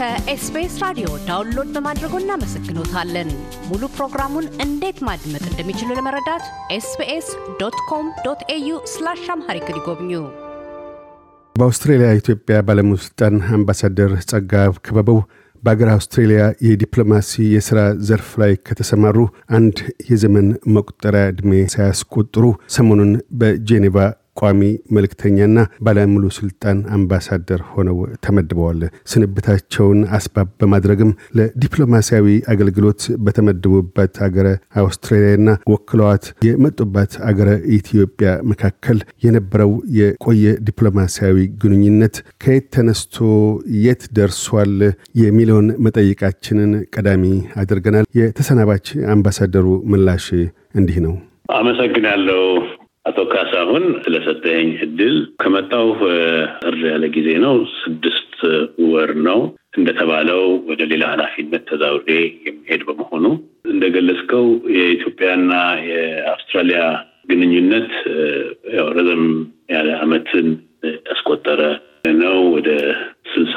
ከ SBS ራዲዮ download በማድረጎ እናመሰግኖታለን። ሙሉ ፕሮግራሙን እንዴት ማድመጥ እንደሚችሉ ለመረዳት SBS dot com dot au slash Amharic ይጎብኙ። በአውስትሬልያ ኢትዮጵያ ባለስልጣን አምባሳደር ጸጋአብ ክበበው በአገር አውስትሬልያ የዲፕሎማሲ የሥራ ዘርፍ ላይ ከተሰማሩ አንድ የዘመን መቁጠሪያ ዕድሜ ሳያስቆጥሩ ሰሞኑን በጄኔቫ ቋሚ መልእክተኛና ባለሙሉ ስልጣን አምባሳደር ሆነው ተመድበዋል። ስንብታቸውን አስባብ በማድረግም ለዲፕሎማሲያዊ አገልግሎት በተመደቡበት አገረ አውስትራሊያና ወክለዋት የመጡባት አገረ ኢትዮጵያ መካከል የነበረው የቆየ ዲፕሎማሲያዊ ግንኙነት ከየት ተነስቶ የት ደርሷል የሚለውን መጠይቃችንን ቀዳሚ አድርገናል። የተሰናባች አምባሳደሩ ምላሽ እንዲህ ነው። አመሰግናለሁ አቶ ካሳሁን ስለሰጠኝ እድል። ከመጣው እር ያለ ጊዜ ነው፣ ስድስት ወር ነው። እንደተባለው ወደ ሌላ ኃላፊነት ተዛውሬ የሚሄድ በመሆኑ እንደገለጽከው የኢትዮጵያና የአውስትራሊያ ግንኙነት ረዘም ያለ ዓመትን ያስቆጠረ ነው። ወደ ስልሳ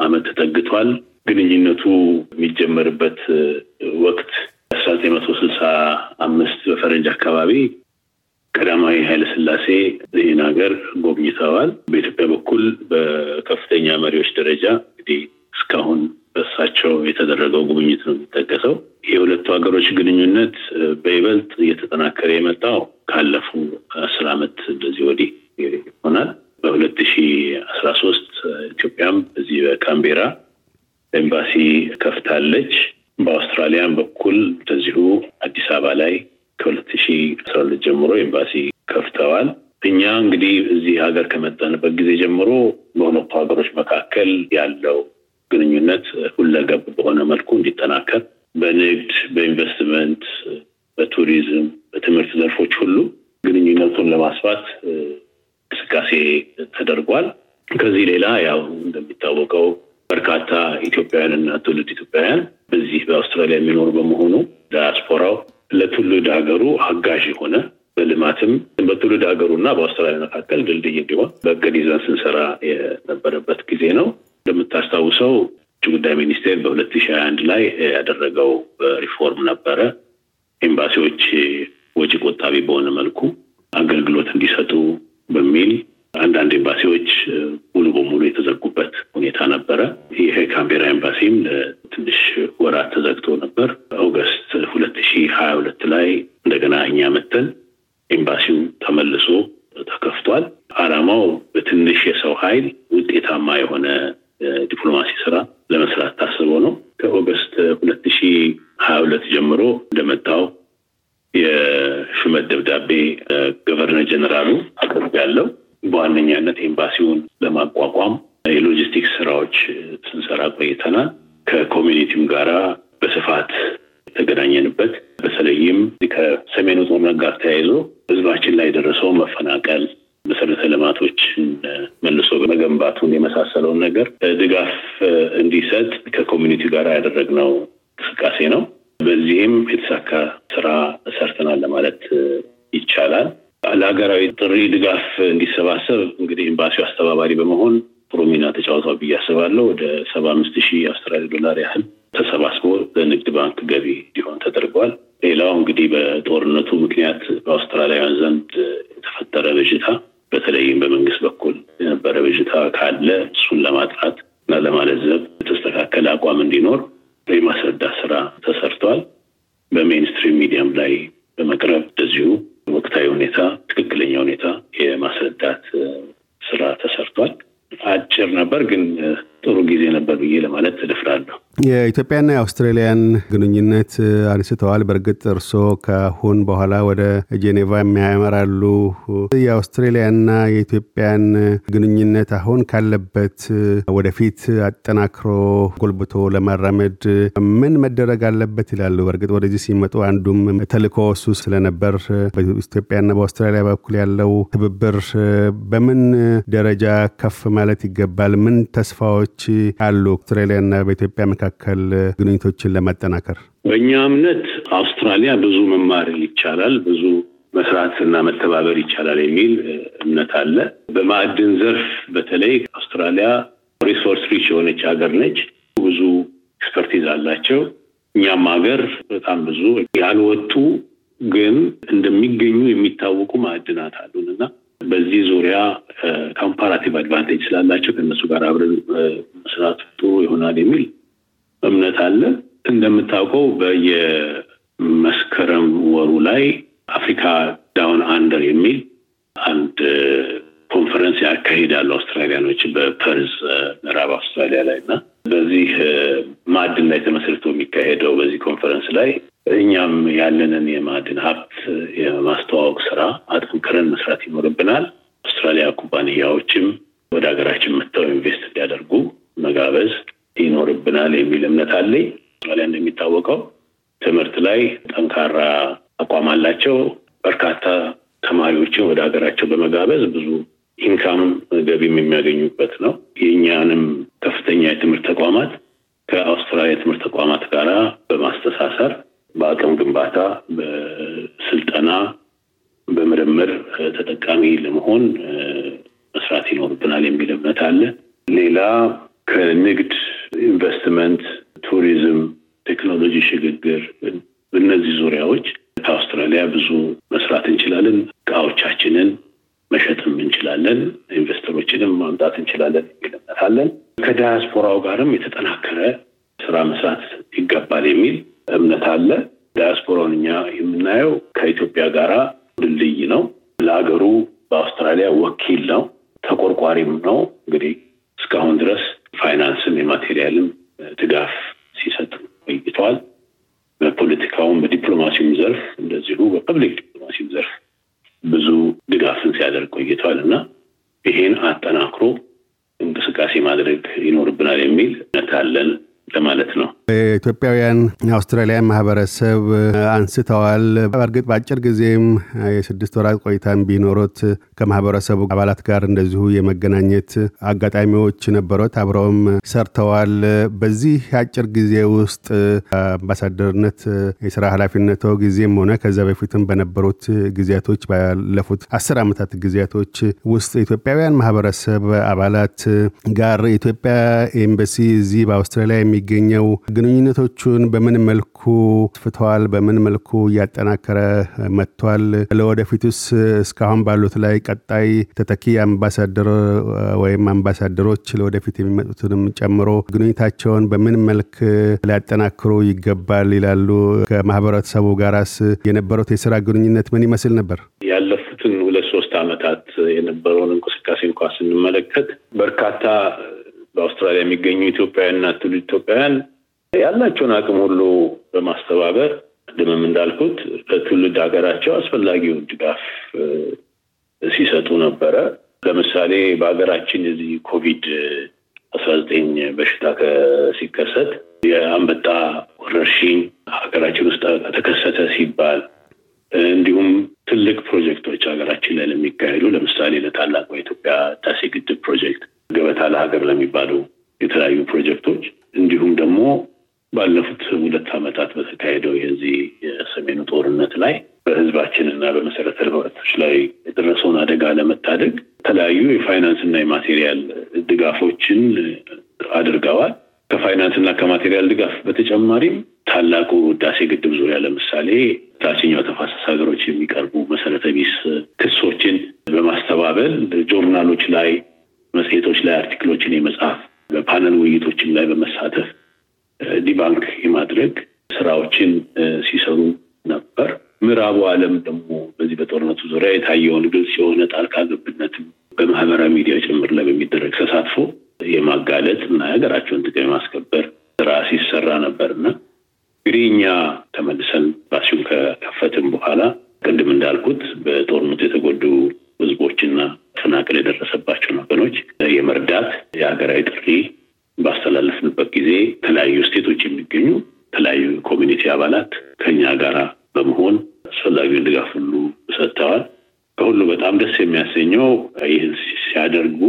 ዓመት ተጠግቷል። ግንኙነቱ የሚጀመርበት ወቅት አስራ ዘጠኝ መቶ ስልሳ አምስት በፈረንጅ አካባቢ ቀዳማዊ ኃይለ ሥላሴ ይህን ሀገር ጎብኝተዋል። በኢትዮጵያ በኩል በከፍተኛ መሪዎች ደረጃ እንግዲህ እስካሁን በእሳቸው የተደረገው ጉብኝት ነው የሚጠቀሰው። የሁለቱ ሀገሮች ግንኙነት በይበልጥ እየተጠናከረ የመጣው ካለፉ አስር ዓመት እንደዚህ ወዲህ ይሆናል። በሁለት ሺ አስራ ሶስት ኢትዮጵያም እዚህ በካምቤራ ኤምባሲ ከፍታለች። በአውስትራሊያን በኩል እንደዚሁ አዲስ አበባ ላይ ከሁለት ሺ አስራ ሁለት ጀምሮ ኤምባሲ ከፍተዋል። እኛ እንግዲህ እዚህ ሀገር ከመጣንበት ጊዜ ጀምሮ በሁለቱ ሀገሮች መካከል ያለው ግንኙነት ሁለገብ በሆነ መልኩ እንዲጠናከር በንግድ፣ በኢንቨስትመንት፣ በቱሪዝም፣ በትምህርት ዘርፎች ሁሉ ግንኙነቱን ለማስፋት እንቅስቃሴ ተደርጓል። ከዚህ ሌላ ያው እንደሚታወቀው በርካታ ኢትዮጵያውያን ትውልድ ኢትዮጵያውያን በዚህ በአውስትራሊያ የሚኖሩ በመሆኑ ዳያስፖራው ለትውልድ ሀገሩ አጋዥ የሆነ በልማትም በትውልድ ሀገሩ እና በአውስትራሊያ መካከል ድልድይ እንዲሆን በእቅድ ይዘን ስንሰራ የነበረበት ጊዜ ነው። እንደምታስታውሰው ውጭ ጉዳይ ሚኒስቴር በሁለት ሺህ ሀያ አንድ ላይ ያደረገው ሪፎርም ነበረ። ኤምባሲዎች ወጪ ቆጣቢ በሆነ መልኩ አገልግሎት እንዲሰጡ በሚል አንዳንድ ኤምባሲዎች ሙሉ በሙሉ የተዘጉበት ሁኔታ ነበረ። ይሄ ካምቤራ ኤምባሲም ለትንሽ ወራት ተዘግቶ ነበር። August ሁለት ሺህ ሀያ ሁለት ላይ እንደገና እኛ መጥተን ኤምባሲው ተመልሶ ተከፍቷል። ዓላማው በትንሽ የሰው ኃይል ውጤታማ የሆነ ዲፕሎማሲ ስራ ለመስራት ታስቦ ነው። ከ August ሁለት ሺህ ሀያ ሁለት ጀምሮ እንደመጣሁ የሹመት ደብዳቤ Governor General ኡ አቅርቤ ያለው በዋነኛነት ኤምባሲውን ለማቋቋም የሎጂስቲክስ ስራዎች ስንሰራ ቆይተናል። ከ community ም ጋራ በስፋት የተገናኘንበት በተለይም ከሰሜኑ ጦርነት ጋር ተያይዞ ህዝባችን ላይ የደረሰውን መፈናቀል፣ መሰረተ ልማቶችን መልሶ መገንባቱን የመሳሰለውን ነገር ድጋፍ እንዲሰጥ ከኮሚኒቲ ጋር ያደረግነው እንቅስቃሴ ነው። በዚህም የተሳካ ስራ ሰርተናል ለማለት ይቻላል። ለሀገራዊ ጥሪ ድጋፍ እንዲሰባሰብ እንግዲህ ኤምባሲው አስተባባሪ በመሆን ጥሩ ሚና ተጫውቷል ብዬ አስባለሁ። ወደ ሰባ አምስት ሺህ አውስትራሊያ ዶላር ያህል ምክንያት በአውስትራሊያውያን ዘንድ የተፈጠረ ብዥታ፣ በተለይም በመንግስት በኩል የነበረ ብዥታ ካለ እሱን ለማጥራት እና ለማለዘብ የተስተካከለ አቋም እንዲኖር የማስረዳት ስራ ተሰርቷል። በ mainstream media ም ላይ በመቅረብ እንደዚሁ ወቅታዊ ሁኔታ፣ ትክክለኛ ሁኔታ የማስረዳት ስራ ተሰርቷል። አጭር ነበር ግን ጥሩ ጊዜ ነበር ብዬ ለማለት እደፍራለሁ። የኢትዮጵያና የአውስትራሊያን ግንኙነት አንስተዋል። በእርግጥ እርስዎ ከአሁን በኋላ ወደ ጄኔቫ የሚያመራሉ። የአውስትሬሊያና የኢትዮጵያን ግንኙነት አሁን ካለበት ወደፊት አጠናክሮ ጎልብቶ ለማራመድ ምን መደረግ አለበት ይላሉ? በእርግጥ ወደዚህ ሲመጡ አንዱም ተልእኮ እሱ ስለነበር በኢትዮጵያና በአውስትራሊያ በኩል ያለው ትብብር በምን ደረጃ ከፍ ማለት ይገባል? ምን ተስፋዎች አሉ አውስትራሊያና በኢትዮጵያ መካከል ግንኙነቶችን ለማጠናከር? በእኛ እምነት አውስትራሊያ ብዙ መማር ይቻላል፣ ብዙ መስራት እና መተባበር ይቻላል የሚል እምነት አለ። በማዕድን ዘርፍ በተለይ አውስትራሊያ resource rich የሆነች ሀገር ነች። ብዙ expertise አላቸው። እኛም ሀገር በጣም ብዙ ያልወጡ ግን እንደሚገኙ የሚታወቁ ማዕድናት አሉን እና በዚህ ዙሪያ comparative advantage ስላላቸው ከእነሱ ጋር አብረን መስራት ጥሩ ይሆናል የሚል እምነት አለ። እንደምታውቀው በየመስከረም ወሩ ላይ Africa Down Under የሚል አንድ ኮንፈረንስ ያካሂዳሉ አውስትራሊያኖች በፐርዝ ምዕራብ አውስትራሊያ ላይ እና በዚህ ማዕድን ላይ ተመስርቶ የሚካሄደው በዚህ ኮንፈረንስ ላይ እኛም ያለንን የማዕድን ሀብት የማስተዋወቅ ስራ አጠንክረን መስራት ይኖርብናል። አውስትራሊያ ኩባንያዎችም ወደ ሀገራችን መጥተው ኢንቨስት እንዲያደርጉ መጋበዝ ይኖርብናል የሚል እምነት አለኝ። አውስትራሊያ እንደሚታወቀው ትምህርት ላይ ጠንካራ አቋም አላቸው። በርካታ ተማሪዎችን ወደ ሀገራቸው በመጋበዝ ብዙ ኢንካም ገቢም የሚያገኙበት ነው። የእኛንም ከፍተኛ የትምህርት ተቋማት ከአውስትራሊያ የትምህርት ተቋማት ጋር በማስተሳሰር በአቅም ግንባታ፣ በስልጠና፣ በምርምር ተጠቃሚ ለመሆን መስራት ይኖርብናል የሚል እምነት አለ። ሌላ ከንግድ፣ ኢንቨስትመንት፣ ቱሪዝም፣ ቴክኖሎጂ ሽግግር በእነዚህ ዙሪያዎች ከአውስትራሊያ ብዙ መስራት እንችላለን። እቃዎቻችንን መሸጥም እንችላለን። ኢንቨስተሮችንም ማምጣት እንችላለን የሚል እምነት አለን። ከዳያስፖራው ጋርም የተጠናከረ ስራ መስራት ይገባል የሚል እምነት አለ። ዳያስፖራውን እኛ የምናየው ከኢትዮጵያ ጋር ድልድይ ነው። ለሀገሩ በአውስትራሊያ ወኪል ነው፣ ተቆርቋሪም ነው። እንግዲህ እስካሁን ድረስ ፋይናንስም የማቴሪያልም ድጋፍ ሲሰጥ ቆይተዋል። በፖለቲካውም በዲፕሎማሲውም ዘርፍ እንደዚሁ በፐብሊክ ዲፕሎማሲውም ዘርፍ ብዙ ድጋፍን ሲያደርግ ቆይተዋል እና ይሄን አጠናክሮ እንቅስቃሴ ማድረግ ይኖርብናል የሚል እምነት አለን ለማለት ነው። የኢትዮጵያውያን አውስትራሊያን ማህበረሰብ አንስተዋል። በእርግጥ በአጭር ጊዜም የስድስት ወራት ቆይታን ቢኖሩት ከማህበረሰቡ አባላት ጋር እንደዚሁ የመገናኘት አጋጣሚዎች ነበሩት። አብረውም ሰርተዋል። በዚህ አጭር ጊዜ ውስጥ አምባሳደርነት የስራ ኃላፊነቶ ጊዜም ሆነ ከዛ በፊትም በነበሩት ጊዜያቶች ባለፉት አስር ዓመታት ጊዜያቶች ውስጥ ኢትዮጵያውያን ማህበረሰብ አባላት ጋር የኢትዮጵያ ኤምባሲ እዚህ በአውስትራሊያ የሚገኘው ግንኙነቶቹን በምን መልኩ ፍተዋል? በምን መልኩ እያጠናከረ መጥቷል? ለወደፊቱስ እስካሁን ባሉት ላይ ቀጣይ ተተኪ አምባሳደር ወይም አምባሳደሮች ለወደፊት የሚመጡትንም ጨምሮ ግንኙነታቸውን በምን መልክ ሊያጠናክሩ ይገባል ይላሉ? ከማህበረሰቡ ጋራስ የነበሩት የስራ ግንኙነት ምን ይመስል ነበር? ያለፉትን ሁለት ሶስት ዓመታት የነበረውን እንቅስቃሴ እንኳ ስንመለከት በርካታ በአውስትራሊያ የሚገኙ ኢትዮጵያውያንና ትውልድ ኢትዮጵያውያን ያላቸውን አቅም ሁሉ በማስተባበር ቅድምም እንዳልኩት ለትውልድ ሀገራቸው አስፈላጊውን ድጋፍ ሲሰጡ ነበረ። ለምሳሌ በሀገራችን የዚህ ኮቪድ አስራ ዘጠኝ በሽታ ሲከሰት የአንበጣ ወረርሽኝ ሀገራችን ውስጥ ተከሰተ ሲባል እንዲሁም ትልቅ ፕሮጀክቶች ሀገራችን ላይ ለሚካሄዱ ለምሳሌ ለታላቁ የኢትዮጵያ ህዳሴ ግድብ ፕሮጀክት፣ ገበታ ለሀገር ለሚባሉ የተለያዩ ፕሮጀክቶች እንዲሁም ደግሞ ባለፉት ሁለት ዓመታት በተካሄደው የዚህ የሰሜኑ ጦርነት ላይ በህዝባችን እና በመሰረተ ልማቶች ላይ የደረሰውን አደጋ ለመታደግ የተለያዩ የፋይናንስ እና የ material ድጋፎችን አድርገዋል። ከፋይናንስ እና ከ material ድጋፍ በተጨማሪም ታላቁ ህዳሴ ግድብ ዙሪያ ለምሳሌ ታችኛው ተፋሰስ ሀገሮች የሚቀርቡ መሰረተ ቢስ ክሶችን በማስተባበል ጆርናሎች ላይ፣ መጽሔቶች ላይ article ኦችን የመጻፍ በፓነል ውይይቶችም ላይ በመሳተፍ debunk የማድረግ ስራዎችን ሲሰሩ ነበር። ምዕራቡ ዓለም ደግሞ በዚህ በጦርነቱ ዙሪያ የታየውን ግልጽ የሆነ ጣልቃ ገብነትም በማህበራዊ ሚዲያ ጭምር ላይ በሚደረግ ተሳትፎ የማጋለጥ እና የሀገራቸውን ጥቅም የማስከበር ስራ ሲሰራ ነበርና እንግዲህ እኛ ተመልሰን ኤምባሲውን ከከፈትን በኋላ ቅድም እንዳልኩት በጦርነቱ የተጎዱ ህዝቦችና ተፈናቅል የደረሰባቸውን ወገኖች የመርዳት የሀገራዊ ጥሪ ባስተላለፍንበት ጊዜ የተለያዩ ስቴቶች የሚገኙ የተለያዩ community አባላት ከኛ ጋራ በመሆን አስፈላጊውን ድጋፍ የሚያሰኘው ይህን ሲያደርጉ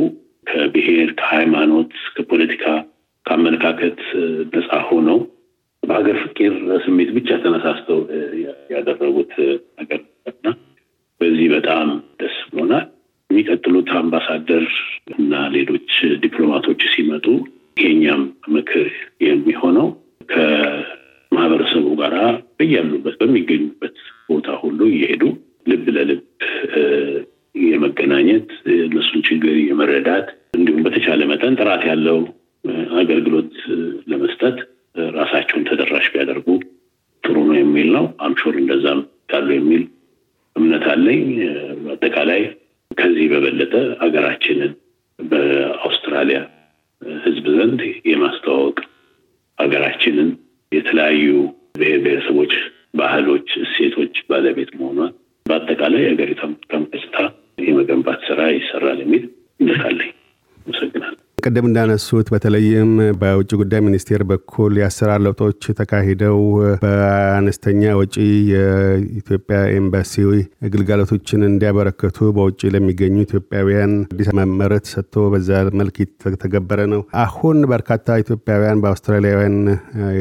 ከብሔር፣ ከሃይማኖት፣ ከፖለቲካ፣ ከአመለካከት ነጻ ሆነው በሀገር ፍቅር ስሜት ብቻ ተነሳስተው ያደረጉት ነገር እና በዚህ በጣም ደስ ብሎናል። የሚቀጥሉት አምባሳደር እና ሌሎች ዲፕሎማቶች ሲመጡ የኛም ምክር የሚሆነው ከማህበረሰቡ ጋር በያሉበት በሚገኙበት ቦታ ሁሉ እየሄዱ ጥራት ያለው አገልግሎት ለመስጠት ራሳቸውን ተደራሽ ቢያደርጉ ጥሩ ነው የሚል ነው። አምሾር እንደዛም ካሉ የሚል እምነት አለኝ። አጠቃላይ ከዚህ በበለጠ ሀገራችንን በአውስትራሊያ ሕዝብ ዘንድ የማስተዋወቅ ሀገራችንን የተለያዩ ብሔር ብሔረሰቦች፣ ባህሎች፣ እሴቶች ባለቤት መሆኗን በአጠቃላይ ሀገሪቷን ገጽታ የመገንባት ስራ ይሰራል የሚል እምነት አለኝ። አመሰግናለሁ። ቅድም እንዳነሱት በተለይም በውጭ ጉዳይ ሚኒስቴር በኩል የአሰራር ለውጦች ተካሂደው በአነስተኛ ወጪ የኢትዮጵያ ኤምባሲ ግልጋሎቶችን እንዲያበረከቱ በውጭ ለሚገኙ ኢትዮጵያውያን አዲስ መመረት ሰጥቶ በዛ መልክ የተገበረ ነው። አሁን በርካታ ኢትዮጵያውያን በአውስትራሊያውያን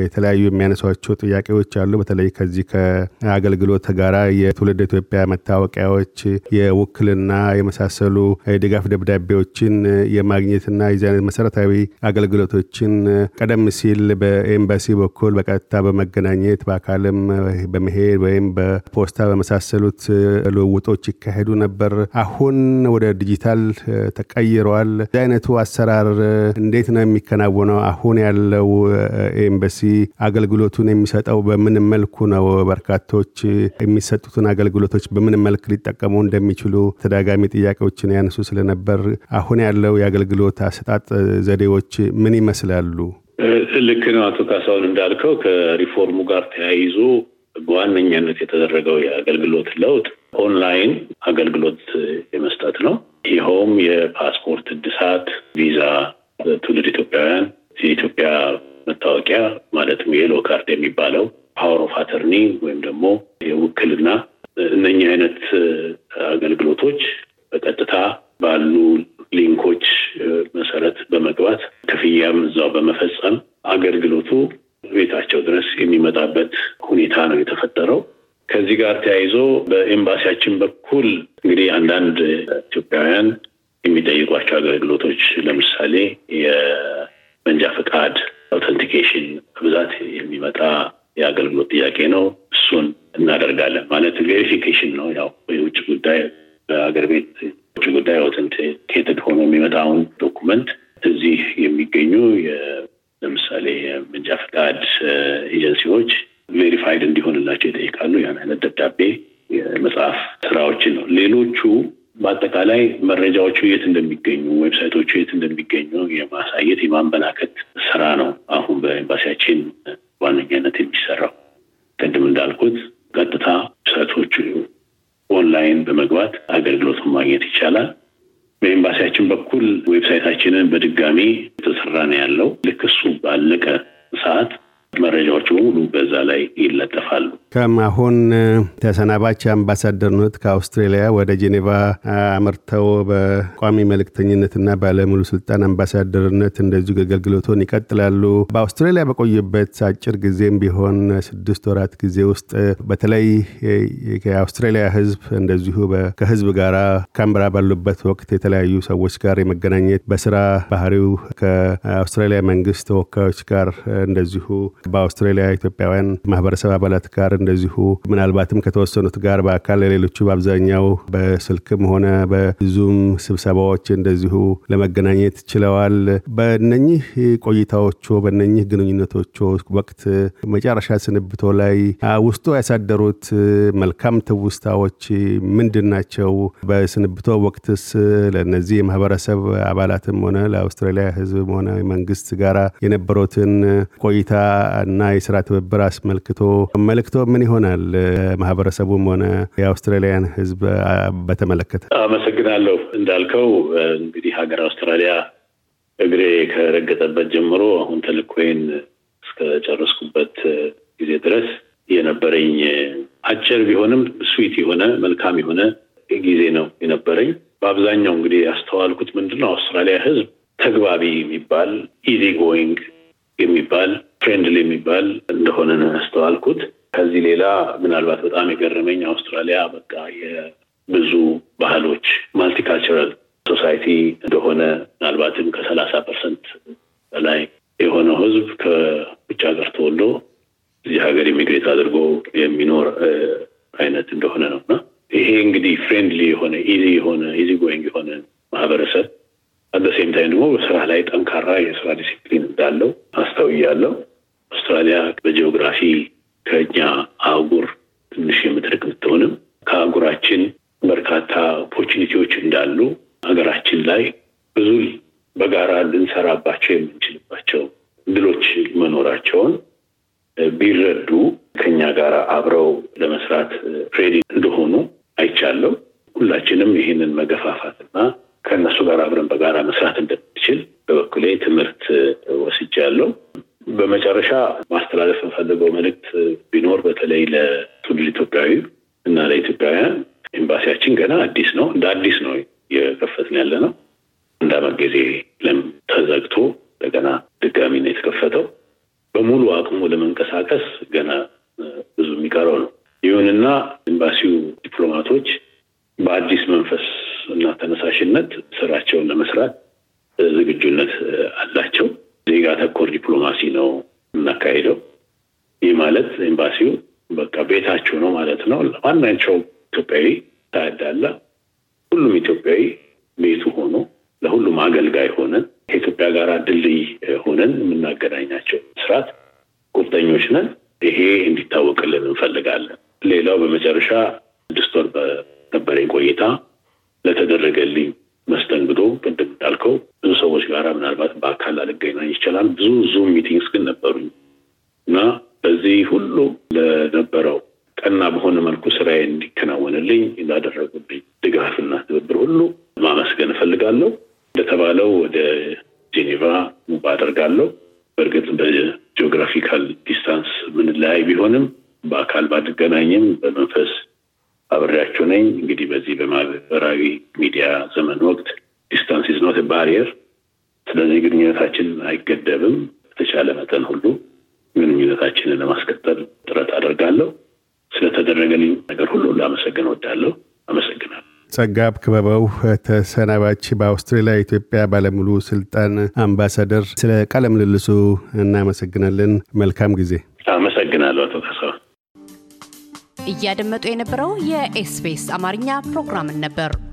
የተለያዩ የሚያነሷቸው ጥያቄዎች አሉ። በተለይ ከዚህ ከአገልግሎት ጋራ የትውልድ ኢትዮጵያ መታወቂያዎች፣ የውክልና የመሳሰሉ የድጋፍ ደብዳቤዎችን የማግኘትና መሰረታዊ አገልግሎቶችን ቀደም ሲል በኤምባሲ በኩል በቀጥታ በመገናኘት በአካልም በመሄድ ወይም በፖስታ በመሳሰሉት ልውውጦች ይካሄዱ ነበር። አሁን ወደ ዲጂታል ተቀይረዋል። እዚህ አይነቱ አሰራር እንዴት ነው የሚከናወነው? አሁን ያለው ኤምባሲ አገልግሎቱን የሚሰጠው በምን መልኩ ነው? በርካቶች የሚሰጡትን አገልግሎቶች በምን መልክ ሊጠቀሙ እንደሚችሉ ተደጋጋሚ ጥያቄዎችን ያነሱ ስለነበር አሁን ያለው የአገልግሎት አሰጣጥ ዘዴዎች ምን ይመስላሉ? ልክ ነው አቶ ካሳሁን እንዳልከው ከሪፎርሙ ጋር ተያይዞ በዋነኛነት የተደረገው የአገልግሎት ለውጥ ኦንላይን አገልግሎት የመስጠት ነው። ይኸውም የፓስፖርት እድሳት፣ ቪዛ፣ ትውልድ ኢትዮጵያውያን የኢትዮጵያ መታወቂያ ማለትም yellow card የሚባለው power of attorney ወይም ደግሞ የውክልና እነኚህ አይነት አገልግሎቶች በቀጥታ ባሉ link ኦች መሰረት በመግባት ክፍያም እዛው በመፈጸም አገልግሎቱ ቤታቸው ድረስ የሚመጣበት ሁኔታ ነው የተፈጠረው። ከዚህ ጋር ተያይዞ በኤምባሲያችን በኩል እንግዲህ አንዳንድ ኢትዮጵያውያን የሚጠይቋቸው አገልግሎቶች ለምሳሌ የመንጃ ፈቃድ authentication በብዛት የሚመጣ የአገልግሎት ጥያቄ ነው። እሱን እናደርጋለን ማለት verification ነው። ያው የውጭ ጉዳይ በሀገር ቤት ውጭ ጉዳይ authenticated ሆኖ የሚመጣውን document ኡን እዚህ የሚገኙ ለምሳሌ የመንጃ ፈቃድ agency ዎች verified እንዲሆንላቸው ይጠይቃሉ። ያን አይነት ደብዳቤ የመጻፍ ስራዎችን ነው። ሌሎቹ በአጠቃላይ መረጃዎቹ የት እንደሚገኙ፣ website ኦቹ የት እንደሚገኙ የማሳየት የማመላከት ስራ ነው አሁን በኤምባሲያችን ዋነኛነት የሚሰራው። ቅድም እንዳልኩት ቀጥታ website ኦቹ online በመግባት አገልግሎቱን ማግኘት ይቻላል። በኤምባሲያችን በኩል website ኣችንን በድጋሚ የተሰራ ነው ያለው። ልክ እሱ ባለቀ ሰዓት መረጃዎቹ በሙሉ በዛ ላይ ይለጠፋሉ። ከአሁን ተሰናባች አምባሳደርነት ከአውስትሬሊያ ወደ ጄኔቫ አምርተው በቋሚ መልእክተኝነትና ባለሙሉ ስልጣን አምባሳደርነት እንደዚሁ አገልግሎቶን ይቀጥላሉ። በአውስትሬሊያ በቆዩበት አጭር ጊዜም ቢሆን ስድስት ወራት ጊዜ ውስጥ በተለይ የአውስትሬሊያ ሕዝብ እንደዚሁ ከሕዝብ ጋር ካምብራ ባሉበት ወቅት የተለያዩ ሰዎች ጋር የመገናኘት በስራ ባህሪው ከአውስትራሊያ መንግስት ተወካዮች ጋር እንደዚሁ በአውስትራሊያ ኢትዮጵያውያን ማህበረሰብ አባላት ጋር እንደዚሁ ምናልባትም ከተወሰኑት ጋር በአካል ሌሎቹ በአብዛኛው በስልክም ሆነ በዙም ስብሰባዎች እንደዚሁ ለመገናኘት ችለዋል። በነኚህ ቆይታዎቹ በነኚህ ግንኙነቶቹ ወቅት መጨረሻ ስንብቶ ላይ ውስጡ ያሳደሩት መልካም ትውስታዎች ምንድን ናቸው? በስንብቶ ወቅትስ ለእነዚህ የማህበረሰብ አባላትም ሆነ ለአውስትራሊያ ህዝብም ሆነ መንግስት ጋራ የነበሩትን ቆይታ እና የስራ ትብብር አስመልክቶ መልእክቶ ምን ይሆናል? ማህበረሰቡም ሆነ የአውስትራሊያን ህዝብ በተመለከተ። አመሰግናለሁ። እንዳልከው እንግዲህ ሀገር አውስትራሊያ እግሬ ከረገጠበት ጀምሮ አሁን ተልእኮዬን እስከጨረስኩበት ጊዜ ድረስ የነበረኝ አጭር ቢሆንም ስዊት የሆነ መልካም የሆነ ጊዜ ነው የነበረኝ። በአብዛኛው እንግዲህ ያስተዋልኩት ምንድን ነው አውስትራሊያ ህዝብ ተግባቢ የሚባል easy going የሚባል friendly የሚባል እንደሆነ ነው ያስተዋልኩት። ከዚህ ሌላ ምናልባት በጣም የገረመኝ አውስትራሊያ በቃ የብዙ ባህሎች multicultural society እንደሆነ ምናልባትም ከሰላሳ percent በላይ የሆነው ህዝብ ከውጭ ሀገር ተወልዶ እዚህ ሀገር immigrate አድርጎ የሚኖር አይነት እንደሆነ ነው እና ይሄ እንግዲህ friendly የሆነ easy የሆነ easy going የሆነ ማህበረሰብ at the same time ደግሞ በስራ ላይ ጠንካራ የስራ ዲሲፕሊን እንዳለው አስተውያለሁ። አውስትራሊያ በጂኦግራፊ ከኛ አህጉር ትንሽ የምትርቅ ብትሆንም ከአህጉራችን በርካታ opportunity ዎች እንዳሉ ሀገራችን ላይ ብዙ በጋራ ልንሰራባቸው የምንችልባቸው እድሎች መኖራቸውን ቢረዱ ከኛ ጋር አብረው ለመስራት ሬዲ እንደሆኑ አይቻለሁ። ሁላችንም ይህንን መገፋፋትና ከእነሱ ጋር አብረን በጋራ መስራት እንደምንችል በበኩሌ ትምህርት ወስጃለሁ። በመጨረሻ ማስተላለፍ የምፈልገው መልእክት ቢኖር በተለይ ለትውልድ ኢትዮጵያዊ እና ለኢትዮጵያውያን ኤምባሲያችን ገና አዲስ ነው። እንደ አዲስ ነው የከፈትን ያለ ነው። አንድ አመት ጊዜ ለም ተዘግቶ እንደገና ድጋሚ ነው የተከፈተው። በሙሉ አቅሙ ለመንቀሳቀስ ገና ብዙ የሚቀረው ነው። ይሁንና ኤምባሲው ዲፕሎማቶች በአዲስ መንፈስ እና ተነሳሽነት ስራቸውን ለመስራት ዝግጁነት አላቸው። ዜጋ ተኮር ዲፕሎማሲ ነው የምናካሄደው። ይህ ማለት ኤምባሲው በቃ ቤታቸው ነው ማለት ነው። ለማናቸው ኢትዮጵያዊ ታያዳላ ሁሉም ኢትዮጵያዊ ቤቱ ሆኖ ለሁሉም አገልጋይ ሆነን ከኢትዮጵያ ጋር ድልድይ ሆነን የምናገናኛቸው ስርዓት ቁርጠኞች ነን። ይሄ እንዲታወቅልን እንፈልጋለን። ሌላው በመጨረሻ ስድስት ወር በነበረኝ ቆይታ ለተደረገልኝ መስተንግዶ ቅድም እንዳልከው ብዙ ሰዎች ጋር ምናልባት በአካል አልገናኝ ይችላል። ብዙ Zoom meetings ግን ነበሩኝ እና በዚህ ሁሉ ለነበረው ቀና በሆነ መልኩ ስራዬ እንዲከናወንልኝ ላደረጉልኝ ድጋፍና ትብብር ሁሉ ማመስገን እፈልጋለሁ። እንደተባለው ወደ ጄኔቫ move አደርጋለሁ። በእርግጥ በ geographical distance ምንለያይ ቢሆንም በአካል ባንገናኝም በመንፈስ አብሬያቸው ነኝ። እንግዲህ በዚህ በማህበራዊ ሚዲያ ዘመን ወቅት distance is not barrier። ስለዚህ ግንኙነታችን አይገደብም። በተቻለ መጠን ሁሉ ግንኙነታችንን ለማስቀጠል ጥረት አደርጋለሁ። ስለተደረገልኝ ነገር ሁሉ ላመሰግን ወዳለሁ። አመሰግናለሁ። ጸጋብ ክበበው ተሰናባች በአውስትራሊያ ኢትዮጵያ ባለሙሉ ስልጣን አምባሳደር፣ ስለ ቃለ ምልልሱ እናመሰግናለን። መልካም ጊዜ። አመሰግናለሁ አቶ ካሳሁን። እያደመጡ የነበረው የኤስቢኤስ አማርኛ ፕሮግራምን ነበር።